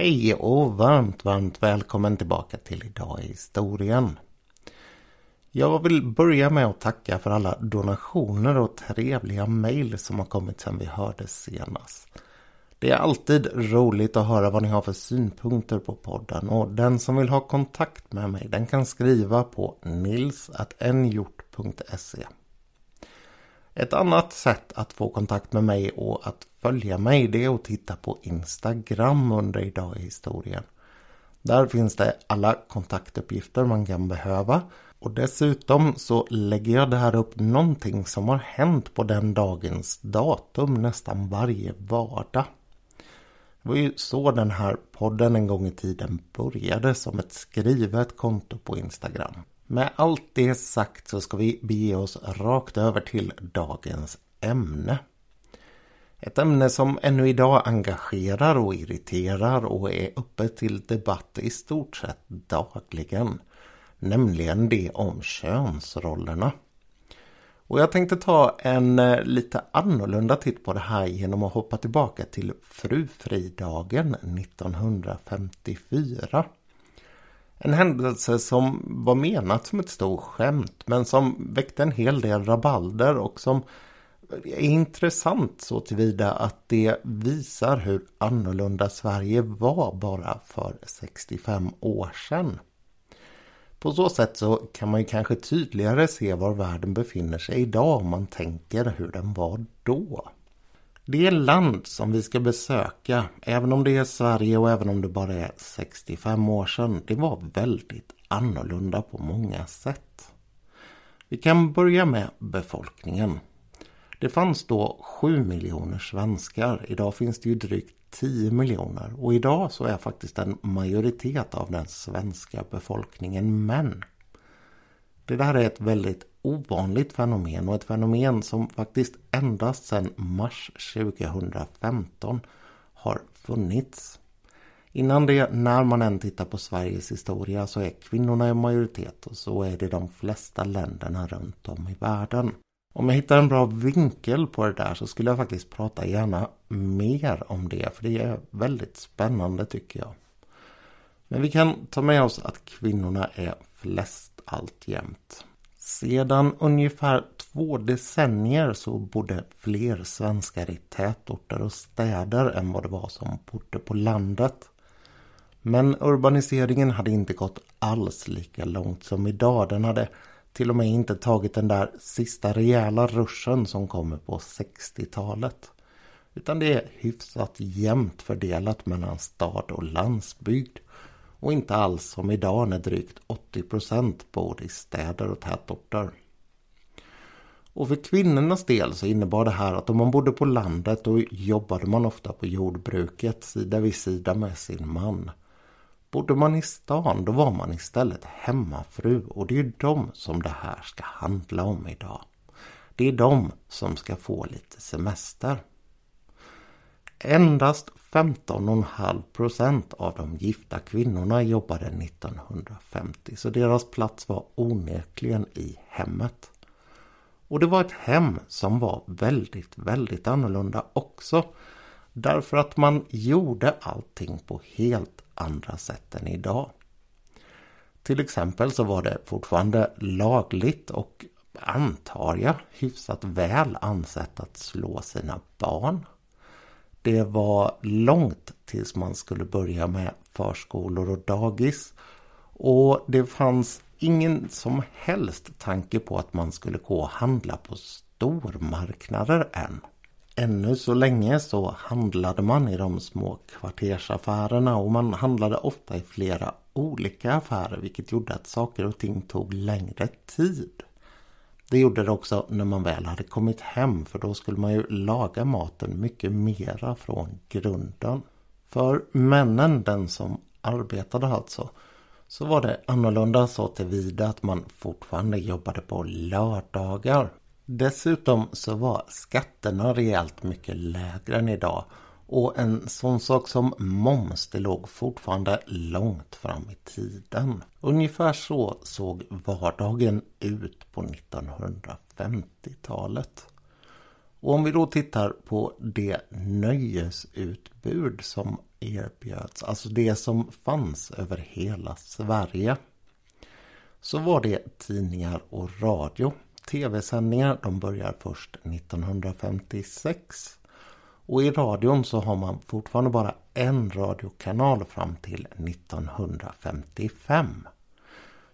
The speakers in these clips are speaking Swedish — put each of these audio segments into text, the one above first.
Hej och varmt, varmt välkommen tillbaka till Idag i historien. Jag vill börja med att tacka för alla donationer och trevliga mejl som har kommit sedan vi hördes senast. Det är alltid roligt att höra vad ni har för synpunkter på podden och den som vill ha kontakt med mig den kan skriva på nils.nhjort.se Ett annat sätt att få kontakt med mig och att följa mig det är att titta på Instagram under Idag i historien. Där finns det alla kontaktuppgifter man kan behöva och dessutom så lägger jag där upp någonting som har hänt på den dagens datum nästan varje vardag. Det var ju så den här podden en gång i tiden började som ett skrivet konto på Instagram. Med allt det sagt så ska vi bege oss rakt över till dagens ämne. Ett ämne som ännu idag engagerar och irriterar och är uppe till debatt i stort sett dagligen. Nämligen det om könsrollerna. Och jag tänkte ta en eh, lite annorlunda titt på det här genom att hoppa tillbaka till frufridagen 1954. En händelse som var menat som ett stort skämt men som väckte en hel del rabalder och som är intressant så tillvida att det visar hur annorlunda Sverige var bara för 65 år sedan. På så sätt så kan man ju kanske tydligare se var världen befinner sig idag om man tänker hur den var då. Det land som vi ska besöka, även om det är Sverige och även om det bara är 65 år sedan, det var väldigt annorlunda på många sätt. Vi kan börja med befolkningen. Det fanns då 7 miljoner svenskar. Idag finns det ju drygt 10 miljoner och idag så är faktiskt en majoritet av den svenska befolkningen män. Det där är ett väldigt ovanligt fenomen och ett fenomen som faktiskt endast sedan mars 2015 har funnits. Innan det, när man än tittar på Sveriges historia så är kvinnorna i majoritet och så är det de flesta länderna runt om i världen. Om jag hittar en bra vinkel på det där så skulle jag faktiskt prata gärna mer om det. För det är väldigt spännande tycker jag. Men vi kan ta med oss att kvinnorna är flest alltjämt. Sedan ungefär två decennier så bodde fler svenskar i tätorter och städer än vad det var som bodde på landet. Men urbaniseringen hade inte gått alls lika långt som idag. Den hade till och med inte tagit den där sista rejäla ruschen som kommer på 60-talet. Utan det är hyfsat jämnt fördelat mellan stad och landsbygd. Och inte alls som idag när drygt 80% bor i städer och tätorter. Och för kvinnornas del så innebar det här att om man bodde på landet då jobbade man ofta på jordbruket sida vid sida med sin man. Bodde man i stan då var man istället hemmafru och det är dem som det här ska handla om idag. Det är de som ska få lite semester. Endast 15,5 procent av de gifta kvinnorna jobbade 1950 så deras plats var onekligen i hemmet. Och det var ett hem som var väldigt, väldigt annorlunda också. Därför att man gjorde allting på helt andra sätt än idag. Till exempel så var det fortfarande lagligt och antar jag hyfsat väl ansett att slå sina barn. Det var långt tills man skulle börja med förskolor och dagis. Och det fanns ingen som helst tanke på att man skulle gå och handla på stormarknader än. Ännu så länge så handlade man i de små kvartersaffärerna och man handlade ofta i flera olika affärer vilket gjorde att saker och ting tog längre tid. Det gjorde det också när man väl hade kommit hem för då skulle man ju laga maten mycket mera från grunden. För männen, den som arbetade alltså, så var det annorlunda så tillvida att man fortfarande jobbade på lördagar. Dessutom så var skatterna rejält mycket lägre än idag och en sån sak som moms det låg fortfarande långt fram i tiden. Ungefär så såg vardagen ut på 1950-talet. Och om vi då tittar på det nöjesutbud som erbjöds, alltså det som fanns över hela Sverige. Så var det tidningar och radio. Tv-sändningar de börjar först 1956. Och i radion så har man fortfarande bara en radiokanal fram till 1955.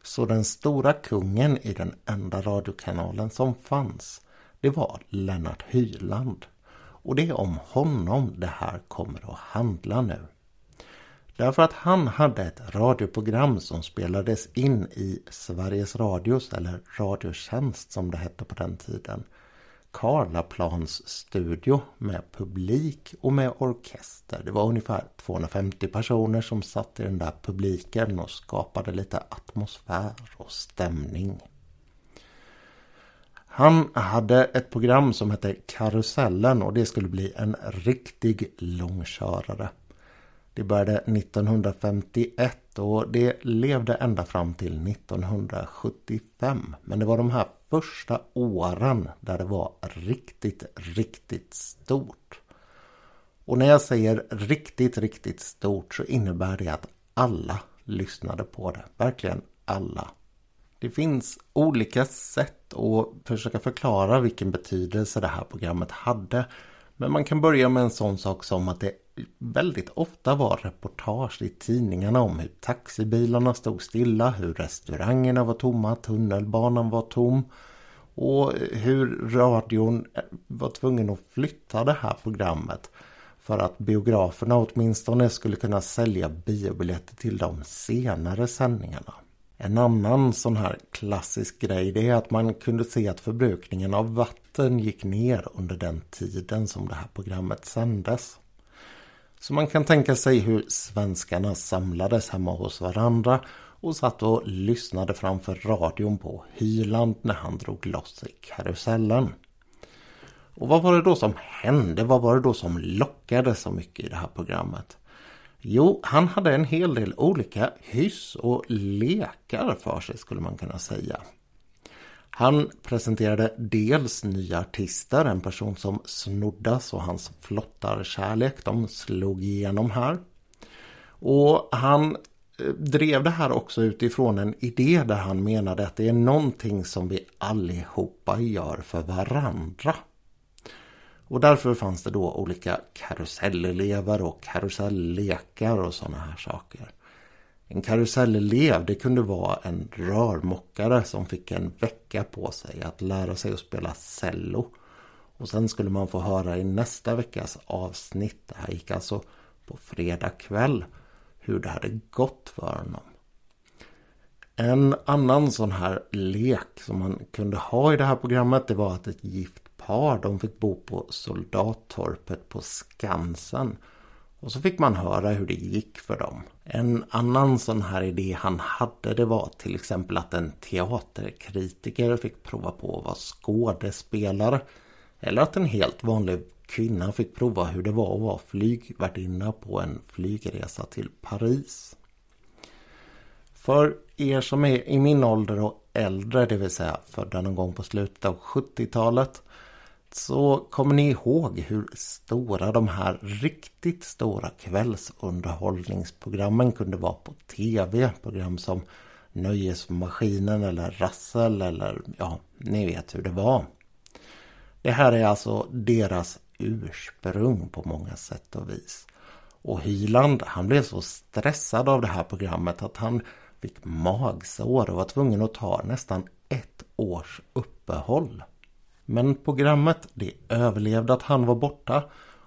Så den stora kungen i den enda radiokanalen som fanns, det var Lennart Hyland. Och det är om honom det här kommer att handla nu. Därför att han hade ett radioprogram som spelades in i Sveriges Radios, eller Radiotjänst som det hette på den tiden. Karlaplans studio med publik och med orkester. Det var ungefär 250 personer som satt i den där publiken och skapade lite atmosfär och stämning. Han hade ett program som hette Karusellen och det skulle bli en riktig långkörare. Det började 1951 och det levde ända fram till 1975. Men det var de här första åren där det var riktigt, riktigt stort. Och när jag säger riktigt, riktigt stort så innebär det att alla lyssnade på det. Verkligen alla. Det finns olika sätt att försöka förklara vilken betydelse det här programmet hade. Men man kan börja med en sån sak som att det väldigt ofta var reportage i tidningarna om hur taxibilarna stod stilla, hur restaurangerna var tomma, tunnelbanan var tom och hur radion eh, var tvungen att flytta det här programmet för att biograferna åtminstone skulle kunna sälja biobiljetter till de senare sändningarna. En annan sån här klassisk grej det är att man kunde se att förbrukningen av vatten gick ner under den tiden som det här programmet sändes. Så man kan tänka sig hur svenskarna samlades hemma hos varandra och satt och lyssnade framför radion på Hyland när han drog loss i karusellen. Och vad var det då som hände? Vad var det då som lockade så mycket i det här programmet? Jo, han hade en hel del olika hyss och lekar för sig skulle man kunna säga. Han presenterade dels nya artister, en person som Snoddas och hans flottarkärlek, de slog igenom här. Och han eh, drev det här också utifrån en idé där han menade att det är någonting som vi allihopa gör för varandra. Och därför fanns det då olika karusellelever och karusellekar och sådana här saker. En karusellelev det kunde vara en rörmokare som fick en vecka på sig att lära sig att spela cello. Och sen skulle man få höra i nästa veckas avsnitt, det här gick alltså på fredag kväll, hur det hade gått för honom. En annan sån här lek som man kunde ha i det här programmet det var att ett gift par de fick bo på soldattorpet på Skansen och så fick man höra hur det gick för dem. En annan sån här idé han hade det var till exempel att en teaterkritiker fick prova på att vara skådespelare. Eller att en helt vanlig kvinna fick prova hur det var att vara flygvärdinna på en flygresa till Paris. För er som är i min ålder och äldre, det vill säga födda någon gång på slutet av 70-talet så kommer ni ihåg hur stora de här riktigt stora kvällsunderhållningsprogrammen kunde vara på tv. Program som Nöjesmaskinen eller Rassel eller ja, ni vet hur det var. Det här är alltså deras ursprung på många sätt och vis. Och Hyland han blev så stressad av det här programmet att han fick magsår och var tvungen att ta nästan ett års uppehåll. Men programmet det överlevde att han var borta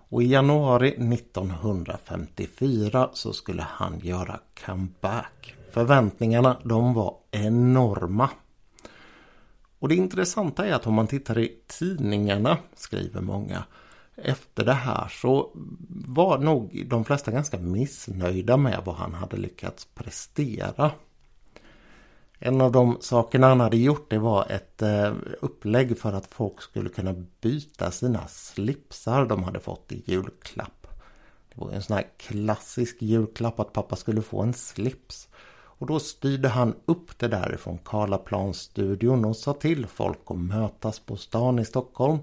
och i januari 1954 så skulle han göra comeback. Förväntningarna de var enorma. Och det intressanta är att om man tittar i tidningarna, skriver många, efter det här så var nog de flesta ganska missnöjda med vad han hade lyckats prestera. En av de sakerna han hade gjort det var ett eh, upplägg för att folk skulle kunna byta sina slipsar de hade fått i julklapp. Det var en sån här klassisk julklapp att pappa skulle få en slips. Och då styrde han upp det där från Karlaplansstudion och sa till folk att mötas på stan i Stockholm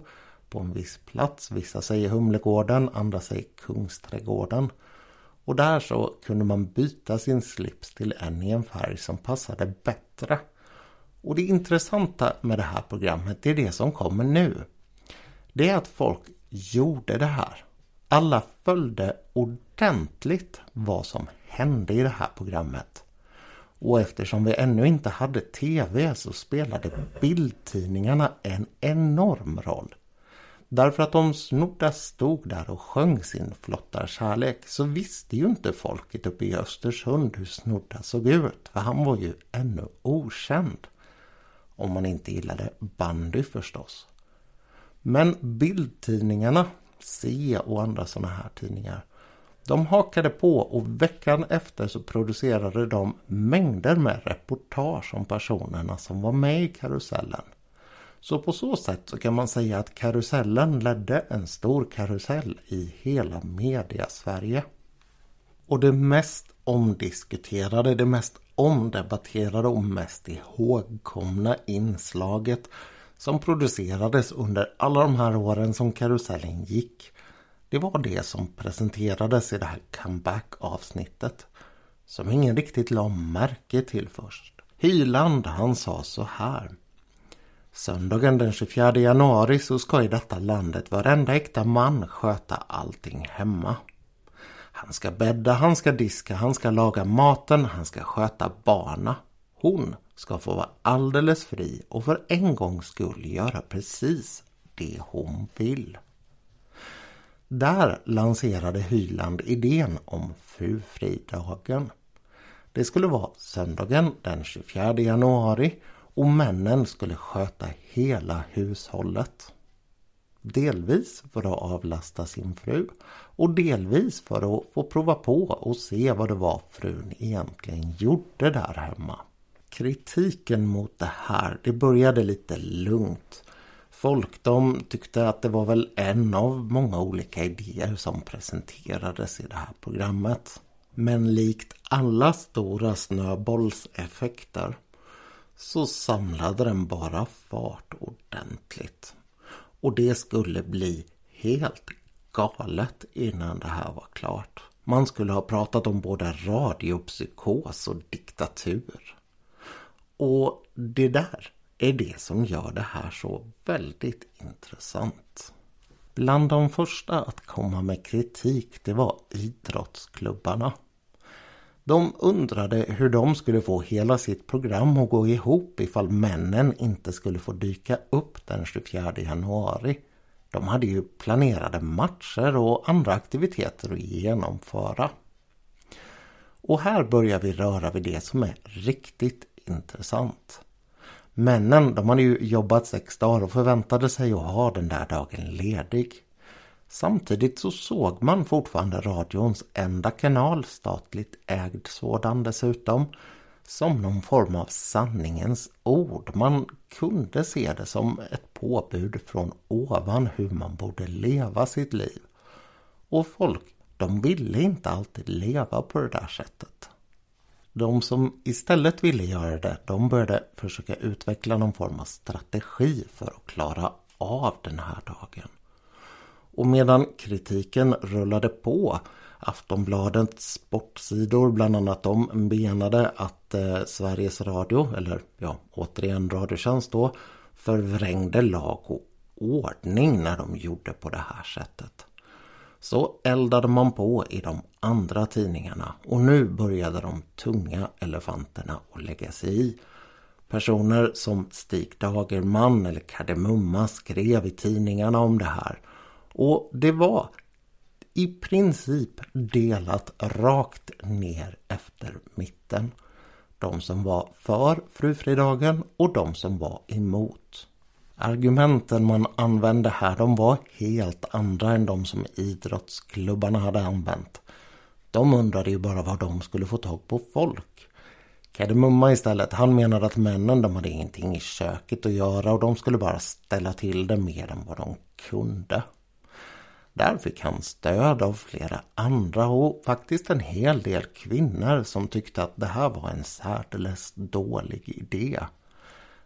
på en viss plats. Vissa säger Humlegården, andra säger Kungsträdgården. Och där så kunde man byta sin slips till en i en färg som passade bättre. Och det intressanta med det här programmet det är det som kommer nu. Det är att folk gjorde det här. Alla följde ordentligt vad som hände i det här programmet. Och eftersom vi ännu inte hade tv så spelade bildtidningarna en enorm roll. Därför att om Snodda stod där och sjöng sin flottarkärlek så visste ju inte folket uppe i Östersund hur Snodda såg ut. För han var ju ännu okänd. Om man inte gillade bandy förstås. Men bildtidningarna, Se och andra sådana här tidningar de hakade på och veckan efter så producerade de mängder med reportage om personerna som var med i karusellen. Så på så sätt så kan man säga att karusellen ledde en stor karusell i hela media-Sverige. Och det mest omdiskuterade, det mest omdebatterade och mest ihågkomna inslaget som producerades under alla de här åren som karusellen gick det var det som presenterades i det här comeback-avsnittet. Som ingen riktigt la märke till först. Hyland han sa så här. Söndagen den 24 januari så ska i detta landet varenda äkta man sköta allting hemma. Han ska bädda, han ska diska, han ska laga maten, han ska sköta barna. Hon ska få vara alldeles fri och för en gångs skull göra precis det hon vill. Där lanserade Hyland idén om Fufridagen. Det skulle vara söndagen den 24 januari och männen skulle sköta hela hushållet. Delvis för att avlasta sin fru och delvis för att få prova på och se vad det var frun egentligen gjorde där hemma. Kritiken mot det här, det började lite lugnt. Folk de tyckte att det var väl en av många olika idéer som presenterades i det här programmet. Men likt alla stora snöbollseffekter så samlade den bara fart ordentligt. Och det skulle bli helt galet innan det här var klart. Man skulle ha pratat om både radiopsykos och diktatur. Och det där är det som gör det här så väldigt intressant. Bland de första att komma med kritik det var idrottsklubbarna. De undrade hur de skulle få hela sitt program att gå ihop ifall männen inte skulle få dyka upp den 24 januari. De hade ju planerade matcher och andra aktiviteter att genomföra. Och här börjar vi röra vid det som är riktigt intressant. Männen de hade ju jobbat sex dagar och förväntade sig att ha den där dagen ledig. Samtidigt så såg man fortfarande radions enda kanal, statligt ägd sådan dessutom, som någon form av sanningens ord. Man kunde se det som ett påbud från ovan hur man borde leva sitt liv. Och folk, de ville inte alltid leva på det där sättet. De som istället ville göra det, de började försöka utveckla någon form av strategi för att klara av den här dagen. Och medan kritiken rullade på Aftonbladets sportsidor bland annat de menade att eh, Sveriges Radio, eller ja återigen Radiotjänst då, förvrängde lag och ordning när de gjorde på det här sättet. Så eldade man på i de andra tidningarna och nu började de tunga elefanterna att lägga sig i. Personer som Stig Dagerman eller Kardemumma skrev i tidningarna om det här. Och det var i princip delat rakt ner efter mitten. De som var för frufridagen och de som var emot. Argumenten man använde här de var helt andra än de som idrottsklubbarna hade använt. De undrade ju bara var de skulle få tag på folk. Kardemumma istället, han menade att männen de hade ingenting i köket att göra och de skulle bara ställa till det mer än vad de kunde. Där fick han stöd av flera andra och faktiskt en hel del kvinnor som tyckte att det här var en särdeles dålig idé.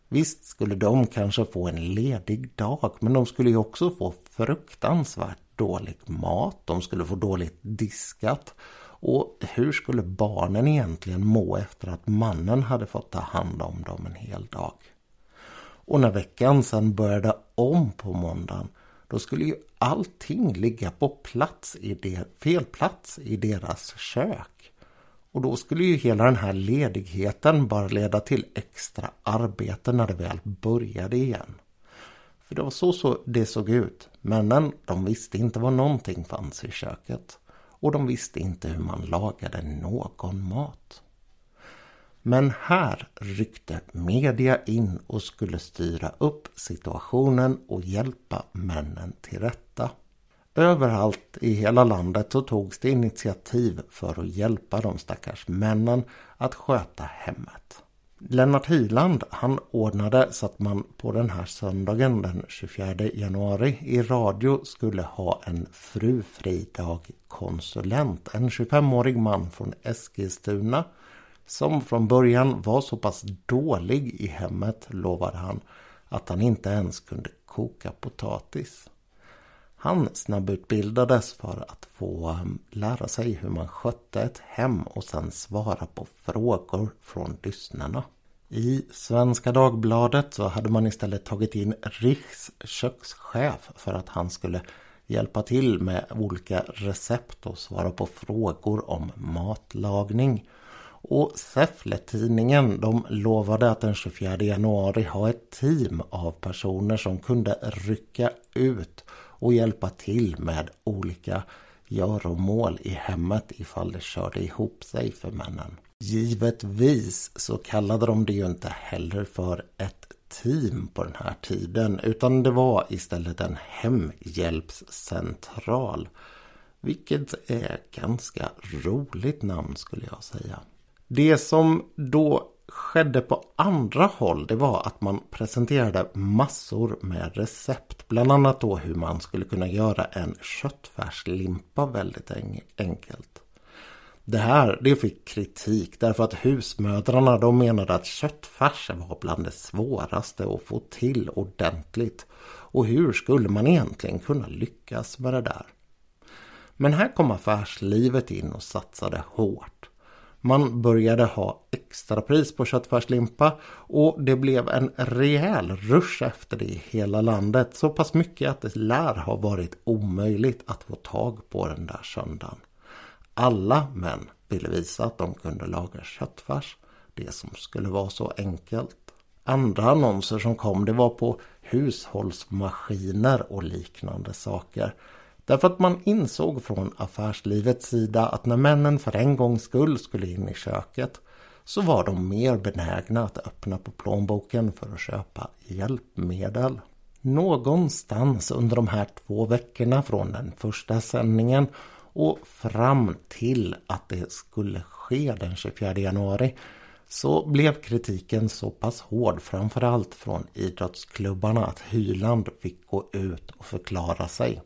Visst skulle de kanske få en ledig dag men de skulle ju också få fruktansvärt dålig mat. De skulle få dåligt diskat. Och hur skulle barnen egentligen må efter att mannen hade fått ta hand om dem en hel dag? Och när veckan sen började om på måndagen då skulle ju allting ligga på plats i det, fel plats i deras kök. Och då skulle ju hela den här ledigheten bara leda till extra arbete när det väl började igen. För det var så, så det såg ut. Männen, de visste inte var någonting fanns i köket. Och de visste inte hur man lagade någon mat. Men här ryckte media in och skulle styra upp situationen och hjälpa männen till rätta. Överallt i hela landet så togs det initiativ för att hjälpa de stackars männen att sköta hemmet. Lennart Hyland han ordnade så att man på den här söndagen den 24 januari i radio skulle ha en frufridag konsulent. En 25-årig man från Eskilstuna som från början var så pass dålig i hemmet lovade han att han inte ens kunde koka potatis. Han snabbutbildades för att få ehm, lära sig hur man skötte ett hem och sen svara på frågor från lyssnarna. I Svenska Dagbladet så hade man istället tagit in Riks kökschef för att han skulle hjälpa till med olika recept och svara på frågor om matlagning. Och Säffle-tidningen de lovade att den 24 januari ha ett team av personer som kunde rycka ut och hjälpa till med olika göromål i hemmet ifall det körde ihop sig för männen. Givetvis så kallade de det ju inte heller för ett team på den här tiden utan det var istället en hemhjälpscentral. Vilket är ganska roligt namn skulle jag säga. Det som då skedde på andra håll det var att man presenterade massor med recept. Bland annat då hur man skulle kunna göra en köttfärslimpa väldigt enkelt. Det här det fick kritik därför att husmödrarna de menade att köttfärs var bland det svåraste att få till ordentligt. Och hur skulle man egentligen kunna lyckas med det där? Men här kom affärslivet in och satsade hårt. Man började ha extrapris på köttfärslimpa och det blev en rejäl rush efter det i hela landet. Så pass mycket att det lär ha varit omöjligt att få tag på den där söndagen. Alla män ville visa att de kunde laga köttfärs. Det som skulle vara så enkelt. Andra annonser som kom det var på hushållsmaskiner och liknande saker. Därför att man insåg från affärslivets sida att när männen för en gångs skull skulle in i köket så var de mer benägna att öppna på plånboken för att köpa hjälpmedel. Någonstans under de här två veckorna från den första sändningen och fram till att det skulle ske den 24 januari så blev kritiken så pass hård framförallt från idrottsklubbarna att Hyland fick gå ut och förklara sig.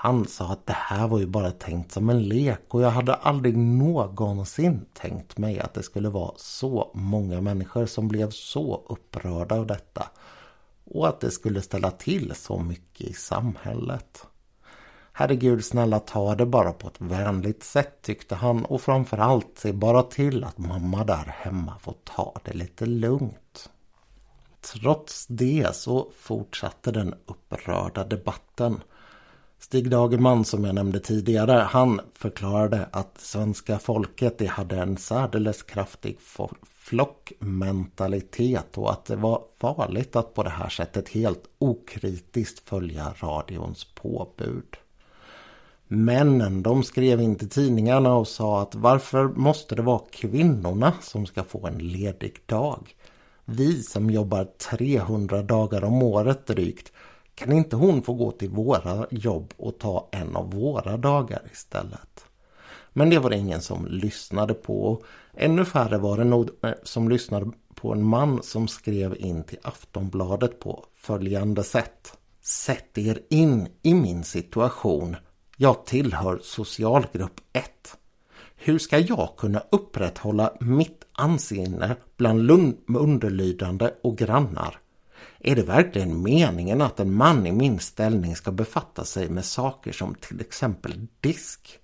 Han sa att det här var ju bara tänkt som en lek och jag hade aldrig någonsin tänkt mig att det skulle vara så många människor som blev så upprörda av detta. Och att det skulle ställa till så mycket i samhället. Herregud snälla ta det bara på ett vänligt sätt tyckte han och framförallt se bara till att mamma där hemma får ta det lite lugnt. Trots det så fortsatte den upprörda debatten. Stig Dagerman som jag nämnde tidigare, han förklarade att svenska folket det hade en särdeles kraftig flockmentalitet och att det var farligt att på det här sättet helt okritiskt följa radions påbud. Männen de skrev in till tidningarna och sa att varför måste det vara kvinnorna som ska få en ledig dag? Vi som jobbar 300 dagar om året drygt kan inte hon få gå till våra jobb och ta en av våra dagar istället? Men det var det ingen som lyssnade på. Ännu färre var det nog eh, som lyssnade på en man som skrev in till Aftonbladet på följande sätt. Sätt er in i min situation. Jag tillhör socialgrupp 1. Hur ska jag kunna upprätthålla mitt anseende bland underlydande och grannar. Är det verkligen meningen att en man i min ställning ska befatta sig med saker som till exempel disk?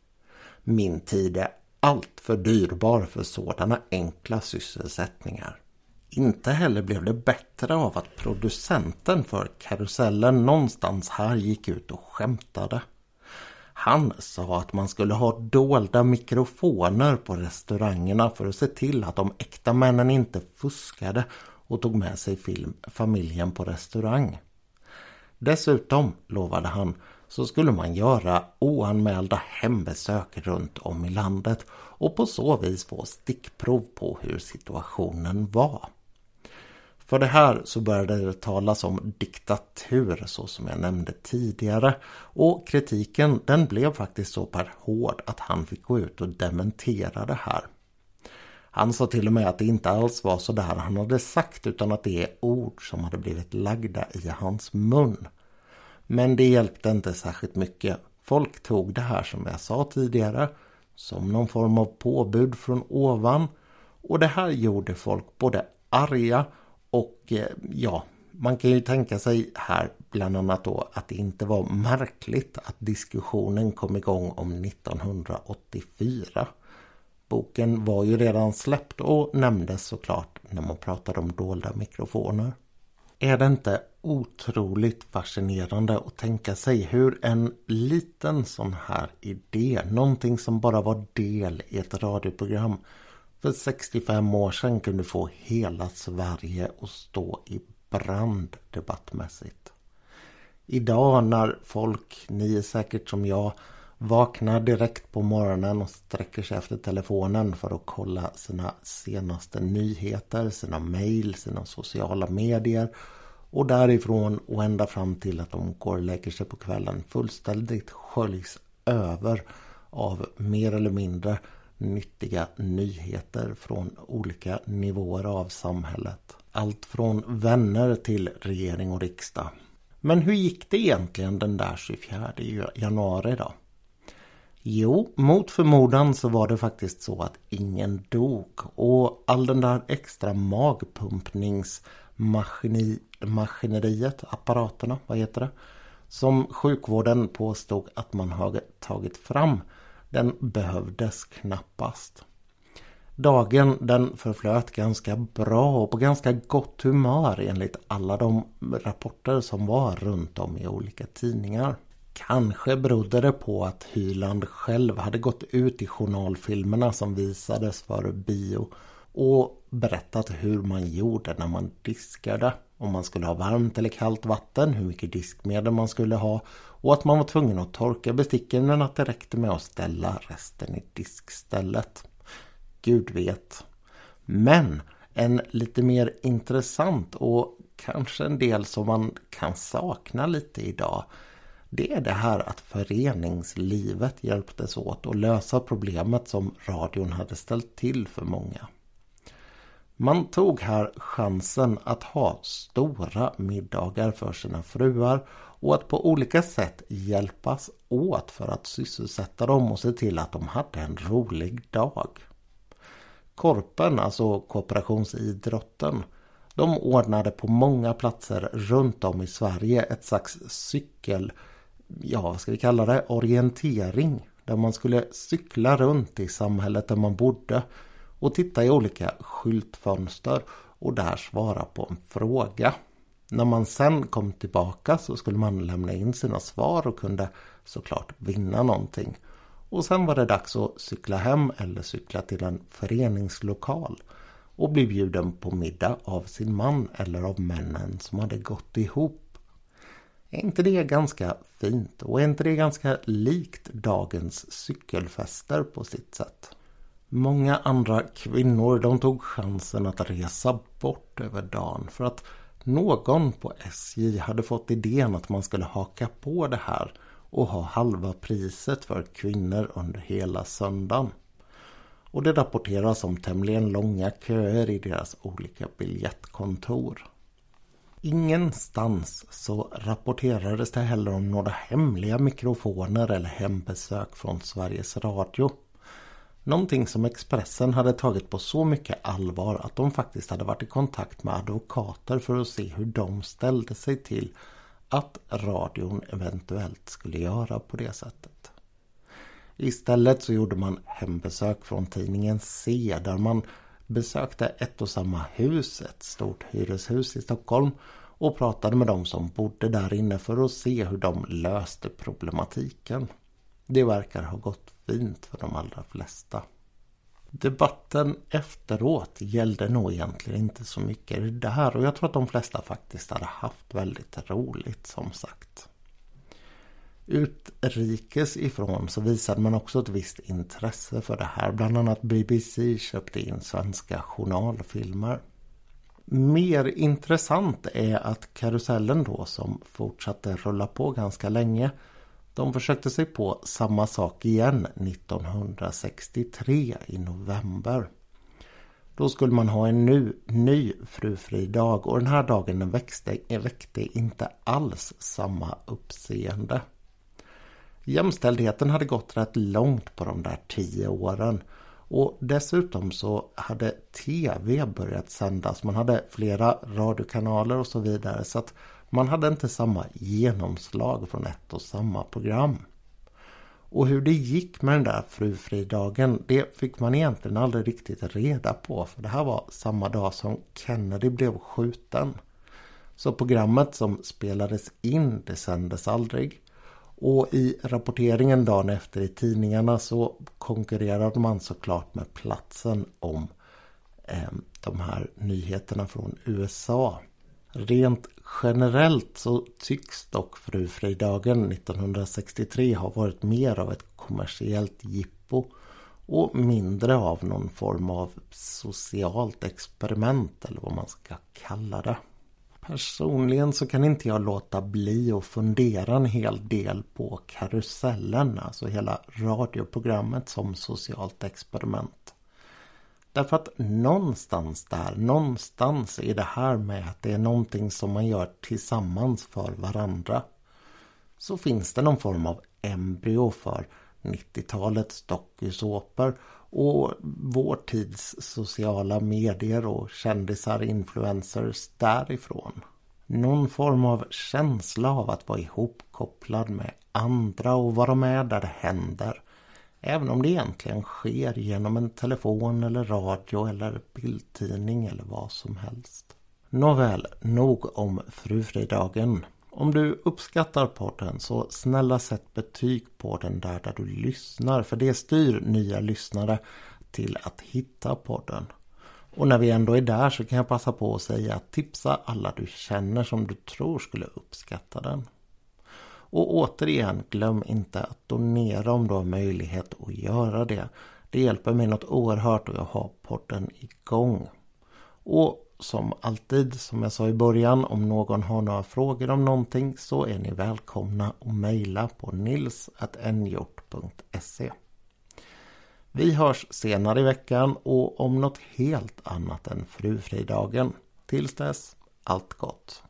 Min tid är allt för dyrbar för sådana enkla sysselsättningar. Inte heller blev det bättre av att producenten för karusellen någonstans här gick ut och skämtade. Han sa att man skulle ha dolda mikrofoner på restaurangerna för att se till att de äkta männen inte fuskade och tog med sig film, familjen på restaurang. Dessutom, lovade han, så skulle man göra oanmälda hembesök runt om i landet och på så vis få stickprov på hur situationen var. För det här så började det talas om diktatur så som jag nämnde tidigare och kritiken den blev faktiskt så per hård att han fick gå ut och dementera det här. Han sa till och med att det inte alls var så där han hade sagt utan att det är ord som hade blivit lagda i hans mun. Men det hjälpte inte särskilt mycket. Folk tog det här som jag sa tidigare som någon form av påbud från ovan och det här gjorde folk både arga och eh, ja, man kan ju tänka sig här bland annat då att det inte var märkligt att diskussionen kom igång om 1984. Boken var ju redan släppt och nämndes såklart när man pratade om dolda mikrofoner. Är det inte otroligt fascinerande att tänka sig hur en liten sån här idé, någonting som bara var del i ett radioprogram för 65 år sedan kunde få hela Sverige att stå i brand debattmässigt. Idag när folk, ni är säkert som jag, vaknar direkt på morgonen och sträcker sig efter telefonen för att kolla sina senaste nyheter, sina mejl, sina sociala medier och därifrån och ända fram till att de går och lägger sig på kvällen fullständigt sköljs över av mer eller mindre nyttiga nyheter från olika nivåer av samhället. Allt från vänner till regering och riksdag. Men hur gick det egentligen den där 24 januari då? Jo, mot förmodan så var det faktiskt så att ingen dog och all den där extra magpumpningsmaskineriet, apparaterna, vad heter det? Som sjukvården påstod att man hade tagit fram den behövdes knappast. Dagen den förflöt ganska bra och på ganska gott humör enligt alla de rapporter som var runt om i olika tidningar. Kanske berodde det på att Hyland själv hade gått ut i journalfilmerna som visades för bio och berättat hur man gjorde när man diskade. Om man skulle ha varmt eller kallt vatten, hur mycket diskmedel man skulle ha och att man var tvungen att torka besticken men att det räckte med att ställa resten i diskstället. Gud vet. Men en lite mer intressant och kanske en del som man kan sakna lite idag det är det här att föreningslivet hjälptes åt att lösa problemet som radion hade ställt till för många. Man tog här chansen att ha stora middagar för sina fruar och att på olika sätt hjälpas åt för att sysselsätta dem och se till att de hade en rolig dag. Korpen, alltså kooperationsidrotten, de ordnade på många platser runt om i Sverige ett slags cykel, ja vad ska vi kalla det, orientering. Där man skulle cykla runt i samhället där man bodde och titta i olika skyltfönster och där svara på en fråga. När man sen kom tillbaka så skulle man lämna in sina svar och kunde såklart vinna någonting. Och sen var det dags att cykla hem eller cykla till en föreningslokal och bli bjuden på middag av sin man eller av männen som hade gått ihop. Är inte det ganska fint och är inte det ganska likt dagens cykelfester på sitt sätt? Många andra kvinnor de tog chansen att resa bort över dagen för att någon på SJ hade fått idén att man skulle haka på det här och ha halva priset för kvinnor under hela söndagen. Och det rapporteras om tämligen långa köer i deras olika biljettkontor. Ingenstans så rapporterades det heller om några hemliga mikrofoner eller hembesök från Sveriges Radio. Någonting som Expressen hade tagit på så mycket allvar att de faktiskt hade varit i kontakt med advokater för att se hur de ställde sig till att radion eventuellt skulle göra på det sättet. Istället så gjorde man hembesök från tidningen C där man besökte ett och samma hus, ett stort hyreshus i Stockholm och pratade med de som bodde där inne för att se hur de löste problematiken. Det verkar ha gått fint för de allra flesta. Debatten efteråt gällde nog egentligen inte så mycket det där och jag tror att de flesta faktiskt hade haft väldigt roligt som sagt. Utrikes ifrån så visade man också ett visst intresse för det här. Bland annat BBC köpte in svenska journalfilmer. Mer intressant är att karusellen då som fortsatte rulla på ganska länge de försökte sig på samma sak igen 1963 i november. Då skulle man ha en nu, ny frufridag och den här dagen den växte, väckte inte alls samma uppseende. Jämställdheten hade gått rätt långt på de där tio åren. Och dessutom så hade tv börjat sändas. Man hade flera radiokanaler och så vidare. Så att man hade inte samma genomslag från ett och samma program. Och hur det gick med den där frufridagen det fick man egentligen aldrig riktigt reda på. För det här var samma dag som Kennedy blev skjuten. Så programmet som spelades in det sändes aldrig. Och i rapporteringen dagen efter i tidningarna så konkurrerade man såklart med platsen om eh, de här nyheterna från USA. Rent generellt så tycks dock Frufridagen 1963 ha varit mer av ett kommersiellt jippo och mindre av någon form av socialt experiment eller vad man ska kalla det. Personligen så kan inte jag låta bli att fundera en hel del på karusellen, alltså hela radioprogrammet som socialt experiment. Därför att någonstans där, någonstans i det här med att det är någonting som man gör tillsammans för varandra. Så finns det någon form av embryo för 90-talets dokusåpor och vår tids sociala medier och kändisar, influencers därifrån. Någon form av känsla av att vara ihopkopplad med andra och vara med där det händer. Även om det egentligen sker genom en telefon eller radio eller bildtidning eller vad som helst. Nåväl, nog om frufridagen. Om du uppskattar podden så snälla sätt betyg på den där där du lyssnar för det styr nya lyssnare till att hitta podden. Och när vi ändå är där så kan jag passa på att säga att tipsa alla du känner som du tror skulle uppskatta den. Och återigen, glöm inte att donera om du har möjlighet att göra det. Det hjälper mig något oerhört och jag har podden igång. Och som alltid, som jag sa i början, om någon har några frågor om någonting så är ni välkomna att mejla på nils.nhjort.se. Vi hörs senare i veckan och om något helt annat än frufridagen. Tills dess, allt gott!